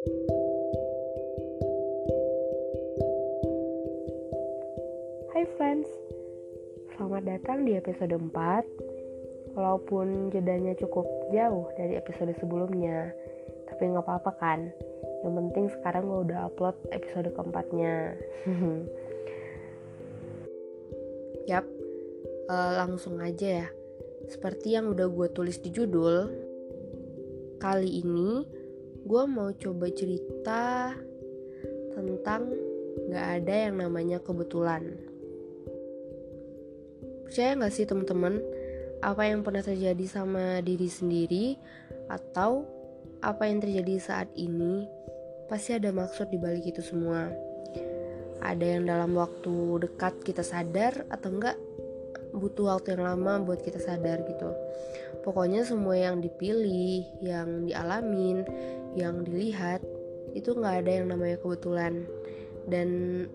Hai friends, selamat datang di episode 4 Walaupun jedanya cukup jauh dari episode sebelumnya Tapi nggak apa-apa kan? Yang penting sekarang gue udah upload episode keempatnya. Yap, uh, langsung aja ya. Seperti yang udah gue tulis di judul Kali ini gue mau coba cerita tentang gak ada yang namanya kebetulan. Percaya gak sih teman-teman, apa yang pernah terjadi sama diri sendiri atau apa yang terjadi saat ini pasti ada maksud di balik itu semua. Ada yang dalam waktu dekat kita sadar atau enggak butuh waktu yang lama buat kita sadar gitu. Pokoknya semua yang dipilih, yang dialamin, yang dilihat itu nggak ada yang namanya kebetulan. Dan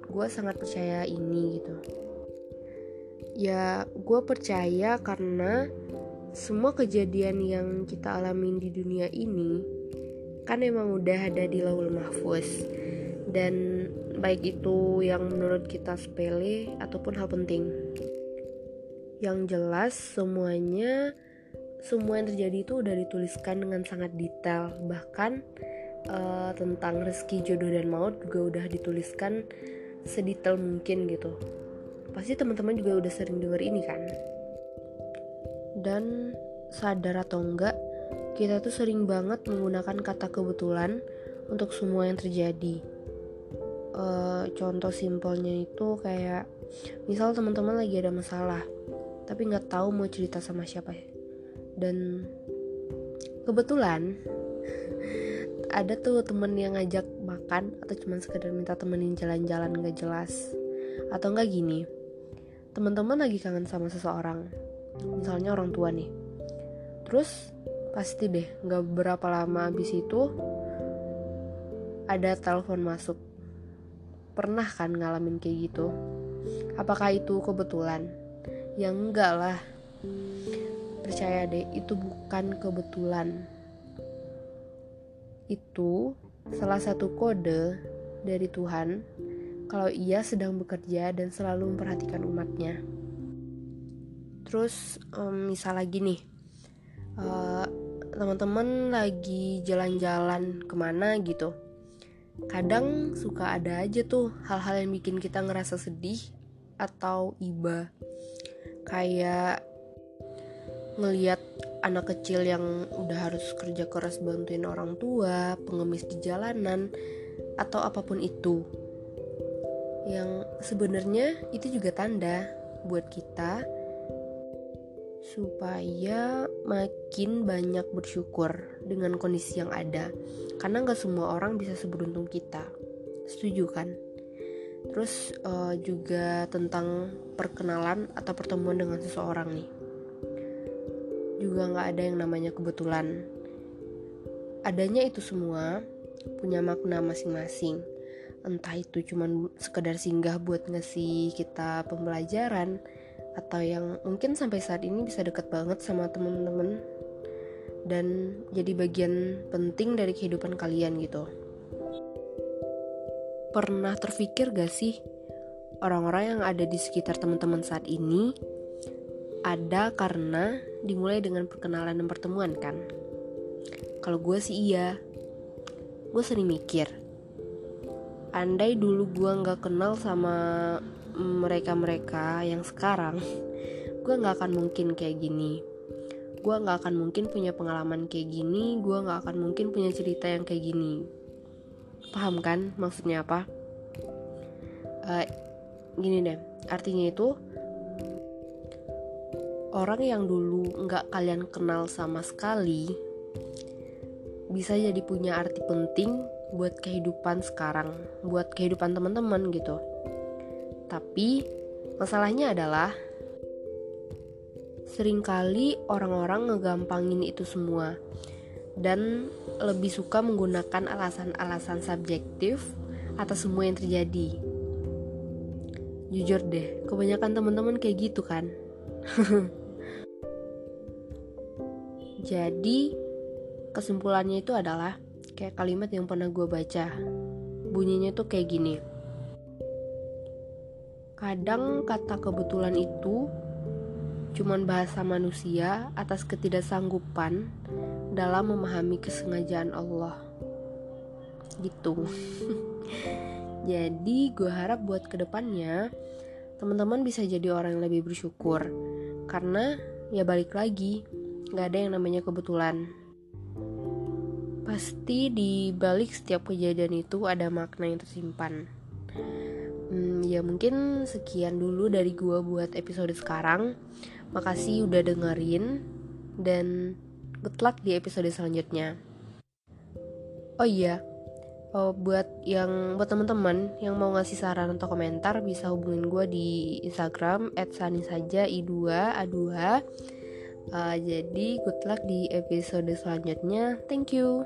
gue sangat percaya ini gitu. Ya gue percaya karena semua kejadian yang kita alamin di dunia ini kan emang udah ada di laul mahfuz. Dan baik itu yang menurut kita sepele ataupun hal penting. Yang jelas semuanya semua yang terjadi itu udah dituliskan dengan sangat detail. Bahkan uh, tentang rezeki jodoh dan maut juga udah dituliskan sedetail mungkin gitu. Pasti teman-teman juga udah sering denger ini kan? Dan sadar atau enggak kita tuh sering banget menggunakan kata kebetulan untuk semua yang terjadi. Uh, contoh simpelnya itu kayak misal teman-teman lagi ada masalah tapi nggak tahu mau cerita sama siapa dan kebetulan ada tuh temen yang ngajak makan atau cuma sekedar minta temenin jalan-jalan gak jelas. Atau enggak gini teman-teman lagi kangen sama seseorang. Misalnya orang tua nih. Terus pasti deh nggak berapa lama abis itu ada telepon masuk. Pernah kan ngalamin kayak gitu? Apakah itu kebetulan? Ya enggak lah percaya deh itu bukan kebetulan itu salah satu kode dari Tuhan kalau ia sedang bekerja dan selalu memperhatikan umatnya. Terus um, misal lagi nih, uh, teman-teman lagi jalan-jalan ke mana gitu. Kadang suka ada aja tuh hal-hal yang bikin kita ngerasa sedih atau iba. Kayak ngeliat anak kecil yang udah harus kerja keras bantuin orang tua, pengemis di jalanan, atau apa pun itu. Yang sebenarnya itu juga tanda buat kita supaya makin banyak bersyukur dengan kondisi yang ada. Karena nggak semua orang bisa seberuntung kita. Setuju kan? Terus uh, juga tentang perkenalan atau pertemuan dengan seseorang nih juga nggak ada yang namanya kebetulan. Adanya itu semua punya makna masing-masing. Entah itu cuma sekedar singgah buat ngasih kita pembelajaran atau yang mungkin sampai saat ini bisa deket banget sama temen-temen dan jadi bagian penting dari kehidupan kalian gitu. Pernah terpikir gak sih orang-orang yang ada di sekitar teman-teman saat ini ada karena dimulai dengan perkenalan dan pertemuan kan? Kalau gue sih iya. Gue sering mikir andai dulu gue nggak kenal sama mereka-mereka yang sekarang gue nggak akan mungkin kayak gini. Gue nggak akan mungkin punya pengalaman kayak gini gue nggak akan mungkin punya cerita yang kayak gini. Paham kan maksudnya apa? Uh, gini deh artinya itu orang yang dulu nggak kalian kenal sama sekali bisa jadi punya arti penting buat kehidupan sekarang, buat kehidupan teman-teman gitu. Tapi masalahnya adalah sering kali orang-orang ngegampangin itu semua dan lebih suka menggunakan alasan-alasan subjektif atas semua yang terjadi. Jujur deh, kebanyakan teman-teman kayak gitu kan. Jadi, kesimpulannya itu adalah kayak kalimat yang pernah gue baca. Bunyinya tuh kayak gini. Kadang kata kebetulan itu cuman bahasa manusia atas ketidaksanggupan dalam memahami kesengajaan Allah. Gitu. Jadi gue harap buat ke depannya teman-teman bisa jadi orang yang lebih bersyukur. Karena ya balik lagi nggak ada yang namanya kebetulan. Pasti di balik setiap kejadian itu ada makna yang tersimpan. Hmm, ya mungkin sekian dulu dari gue buat episode sekarang. Makasih udah dengerin dan good luck di episode selanjutnya. Oh iya oh, buat yang buat teman-teman yang mau ngasih saran atau komentar bisa hubungin gue di Instagram @sanisaja i2 a2 Uh, jadi good luck di episode selanjutnya. Thank you.